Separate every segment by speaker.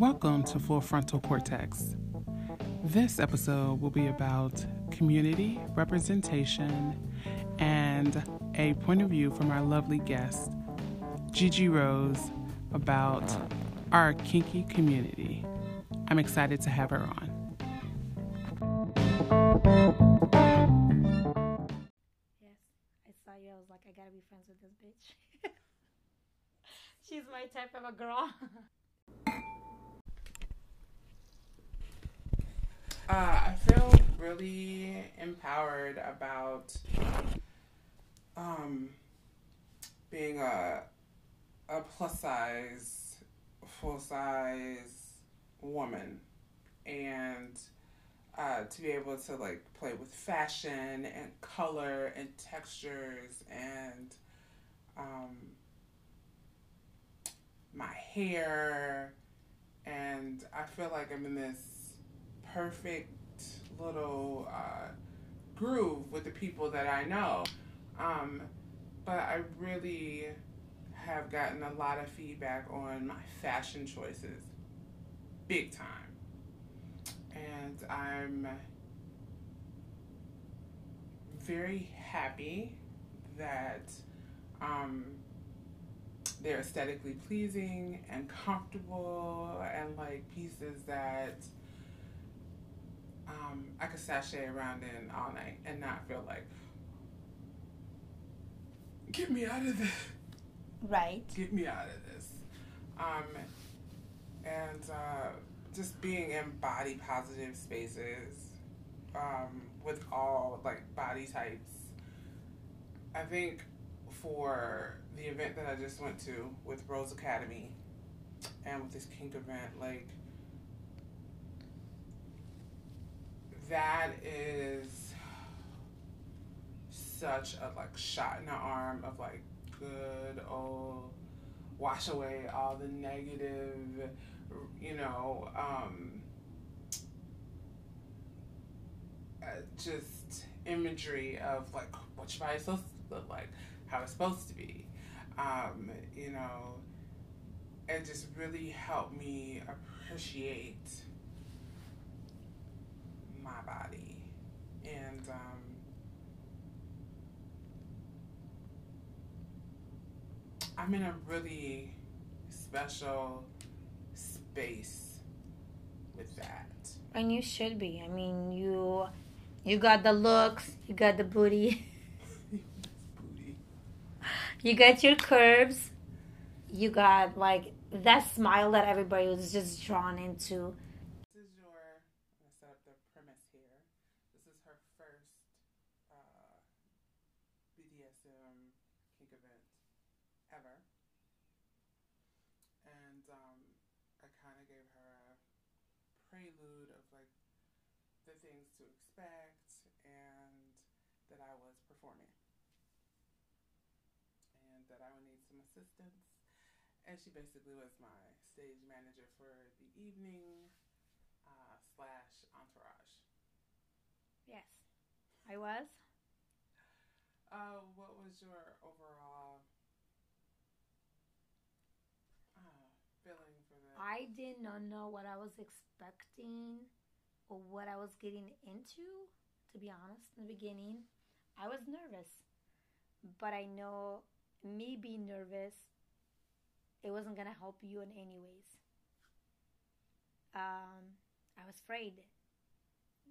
Speaker 1: Welcome to Full Frontal Cortex. This episode will be about community representation and a point of view from our lovely guest, Gigi Rose, about our kinky community. I'm excited to have her on.
Speaker 2: Yes, I saw you. I was like, I gotta be friends with this bitch. She's my type of a girl.
Speaker 1: Uh, I feel really empowered about um, being a a plus size, full size woman, and uh, to be able to like play with fashion and color and textures and um, my hair, and I feel like I'm in this perfect little uh, groove with the people that I know. Um, but I really have gotten a lot of feedback on my fashion choices, big time. And I'm very happy that um, they're aesthetically pleasing and comfortable and like pieces that um, I could sashay around in all night and not feel like, get me out of this,
Speaker 2: right.
Speaker 1: get me out of this. Um, and uh, just being in body positive spaces um, with all like body types. I think for the event that I just went to with Rose Academy and with this kink event, like that is such a like shot in the arm of like good old wash away all the negative you know um uh, just imagery of like what your body's supposed to look like how it's supposed to be um you know it just really helped me appreciate my body and um, I'm in a really special space with that.
Speaker 2: And you should be. I mean, you you got the looks, you got the booty,
Speaker 1: Booty.
Speaker 2: you got your curves, you got like that smile that everybody was just drawn into.
Speaker 1: This is your. I'm gonna set up the premise here. This is her first uh, BDSM kink event ever, and um, I kind of gave her a prelude of like the things to expect and that I was performing, and that I would need some assistance. And she basically was my stage manager for the evening uh, slash entourage.
Speaker 2: Yes, I was.
Speaker 1: Uh, what was your overall uh, feeling for that?
Speaker 2: I did not know what I was expecting or what I was getting into, to be honest, in the beginning. I was nervous, but I know me being nervous, it wasn't going to help you in any ways. Um, I was afraid,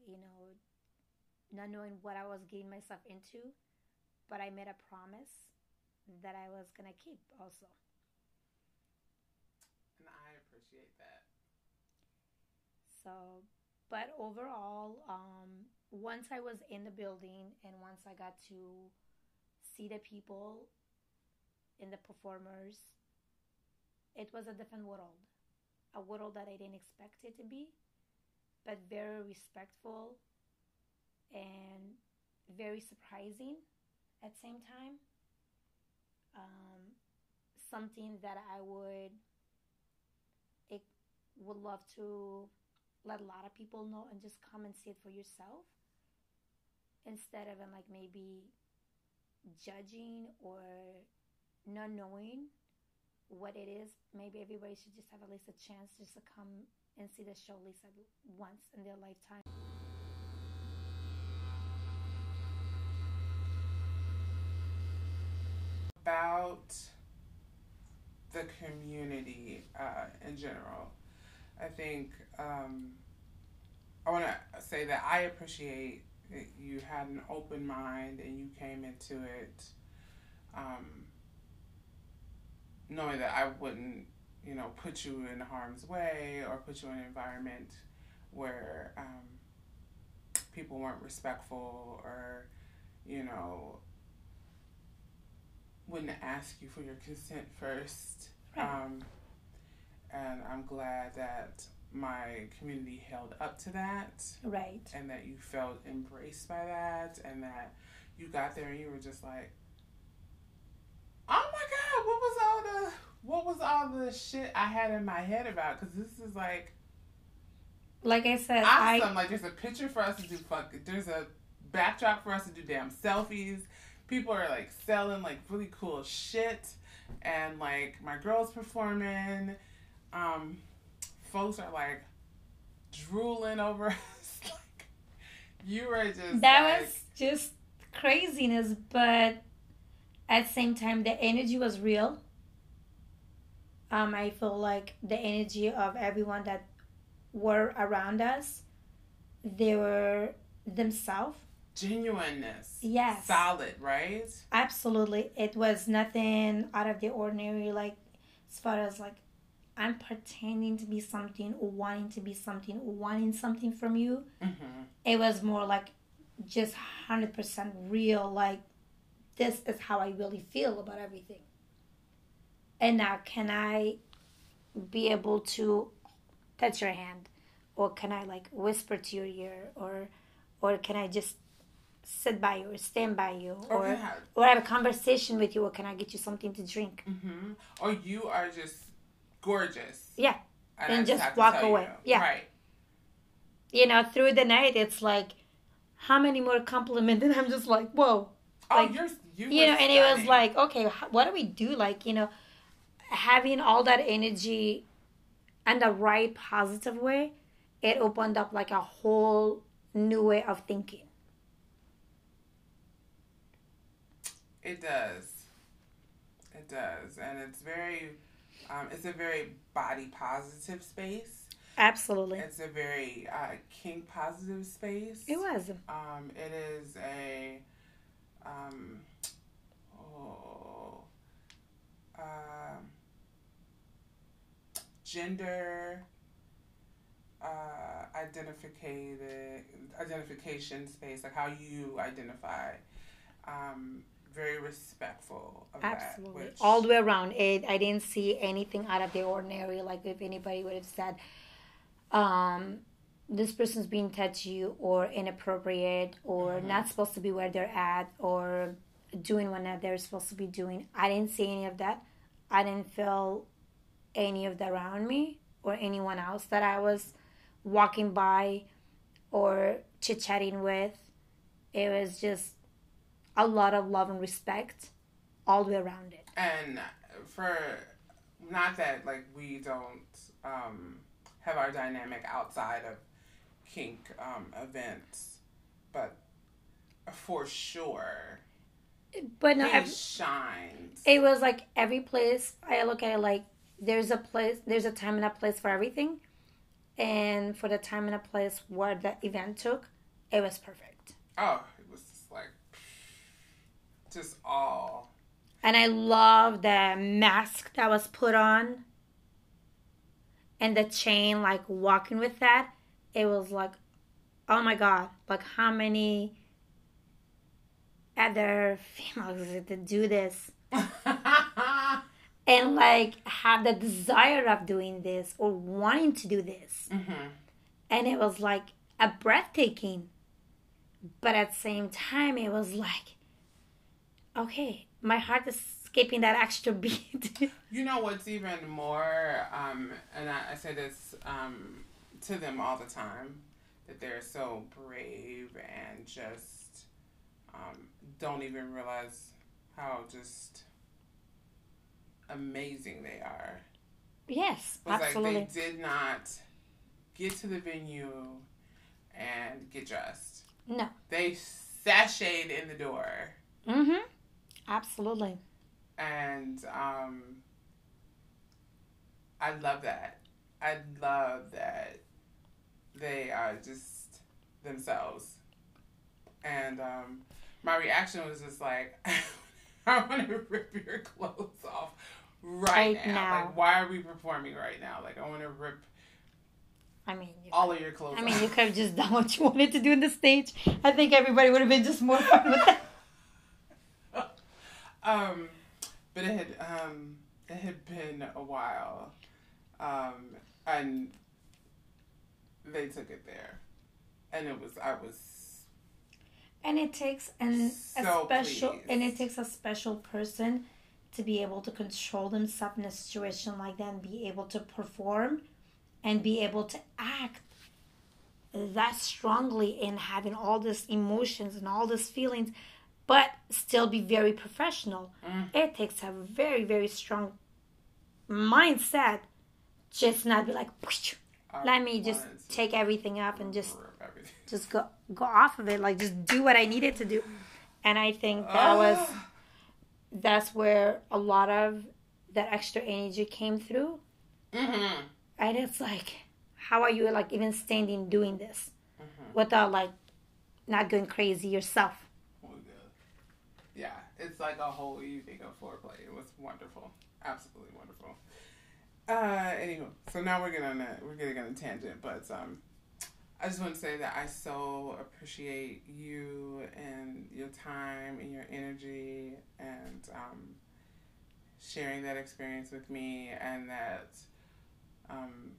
Speaker 2: you know, not knowing what I was getting myself into, but I made a promise that I was going to keep also.
Speaker 1: and I appreciate that.
Speaker 2: So, but overall, um, once I was in the building and once I got to see the people and the performers, it was a different world. A world that I didn't expect it to be, but very respectful and very surprising at the same time. Um, something that I would it would love to let a lot of people know and just come and see it for yourself instead of in like maybe judging or not knowing what it is, maybe everybody should just have at least a chance just to come and see the show at least once in their lifetime.
Speaker 1: About the community uh, in general, I think um, I want to say that I appreciate that you had an open mind and you came into it um, knowing that I wouldn't, you know, put you in harm's way or put you in an environment where um, people weren't respectful or, you know, wouldn't ask you for your consent first. Right. Um, and I'm glad that my community held up to that.
Speaker 2: Right.
Speaker 1: And that you felt embraced by that and that you got there and you were just like, oh my God, what was all the, what was all the shit I had in my head about? Because this is like,
Speaker 2: like I said,
Speaker 1: awesome. I, like there's a picture for us to do fuck. There's a backdrop for us to do damn selfies. People are like selling like really cool shit, and like my girls performing. Um, folks are like drooling over us. like you were just
Speaker 2: that
Speaker 1: like,
Speaker 2: was just craziness, but at the same time, the energy was real. Um, I feel like the energy of everyone that were around us, they were themselves.
Speaker 1: Genuineness.
Speaker 2: Yes.
Speaker 1: Solid, right?
Speaker 2: Absolutely. It was nothing out of the ordinary, like, as far as like I'm pretending to be something or wanting to be something or wanting something from you. Mm-hmm. It was more like just 100% real, like, this is how I really feel about everything. And now, can I be able to touch your hand? Or can I, like, whisper to your ear? Or, or can I just sit by you or stand by you or or, or have a conversation with you or can I get you something to drink?
Speaker 1: Mm-hmm. Or you are just gorgeous.
Speaker 2: Yeah. And, and just walk away. You. Yeah. Right. You know, through the night, it's like, how many more compliments? And I'm just like, whoa.
Speaker 1: Oh,
Speaker 2: like,
Speaker 1: you're, you,
Speaker 2: you know, and it was like, okay, what do we do? Like, you know, having all that energy and the right positive way, it opened up like a whole new way of thinking.
Speaker 1: It does. It does. And it's very um, it's a very body positive space.
Speaker 2: Absolutely.
Speaker 1: It's a very uh, kink positive space.
Speaker 2: It was.
Speaker 1: Um, it is a um, oh, uh, gender uh, identification identification space, like how you identify. Um, very respectful
Speaker 2: Absolutely.
Speaker 1: That, which...
Speaker 2: All the way around. It, I didn't see anything out of the ordinary. Like if anybody would have said, um, this person's being touchy or inappropriate or mm-hmm. not supposed to be where they're at or doing what they're supposed to be doing. I didn't see any of that. I didn't feel any of that around me or anyone else that I was walking by or chit chatting with. It was just a lot of love and respect all the way around it.
Speaker 1: And for not that like we don't um, have our dynamic outside of kink um, events, but for sure.
Speaker 2: But no,
Speaker 1: it shines.
Speaker 2: It was like every place I look at it like there's a place, there's a time and a place for everything, and for the time and a place where the event took, it was perfect.
Speaker 1: Oh, just all.
Speaker 2: And I love the mask that was put on and the chain, like walking with that. It was like, oh my god, like how many other females to do this? and like have the desire of doing this or wanting to do this. Mm-hmm. And it was like a breathtaking. But at the same time, it was like, okay, my heart is skipping that extra beat.
Speaker 1: you know what's even more, um, and I, I say this um, to them all the time, that they're so brave and just um, don't even realize how just amazing they are.
Speaker 2: Yes,
Speaker 1: was
Speaker 2: absolutely.
Speaker 1: like they did not get to the venue and get dressed.
Speaker 2: no.
Speaker 1: They sashayed in the door.
Speaker 2: Mm-hmm. Absolutely.
Speaker 1: and um, I love that. I love that they are just themselves, and um, my reaction was just like, I want to rip your clothes off right,
Speaker 2: Right
Speaker 1: now.
Speaker 2: now.
Speaker 1: Like, why are we performing right now? Like, I want to rip
Speaker 2: I mean, you,
Speaker 1: all of your clothes.
Speaker 2: I mean,
Speaker 1: off.
Speaker 2: you could have just done what you wanted to do in the stage. I think everybody would have been just more fun with that.
Speaker 1: Um, but it had um, it had been a while, um, and they took it there, and it was I was
Speaker 2: And it takes an
Speaker 1: So
Speaker 2: a special
Speaker 1: pleased.
Speaker 2: and it takes a special person to be able to control themselves in a situation like that and be able to perform and be able to act that strongly in having all these emotions and all these feelings but still be very professional.
Speaker 1: Mm.
Speaker 2: It takes a very, very strong mindset just not be like
Speaker 1: I
Speaker 2: let me just take everything up and just
Speaker 1: everything.
Speaker 2: just go go off of it like just do what i needed to do and i think that was
Speaker 1: Ah.
Speaker 2: that's where a lot of that extra energy came through
Speaker 1: Mhm.
Speaker 2: and it's like how are you like even standing doing this
Speaker 1: Mhm.
Speaker 2: without like not going crazy yourself.
Speaker 1: Yeah, it's like a whole evening of foreplay. It was wonderful, absolutely wonderful. Uh, anywho, so now we're getting on a we're getting on a tangent, but um, I just want to say that I so appreciate you and your time and your energy and um, sharing that experience with me and that um,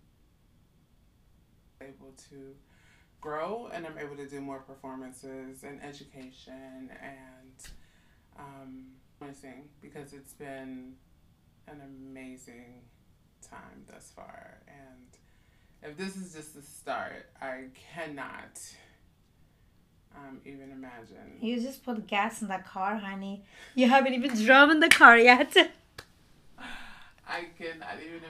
Speaker 1: able to grow and I'm able to do more performances and education and um, missing because it's been an amazing time thus far. And if this is just the start, I cannot um, even imagine.
Speaker 2: you just put gas in the car honey you haven't even driven the car yet
Speaker 1: I cannot even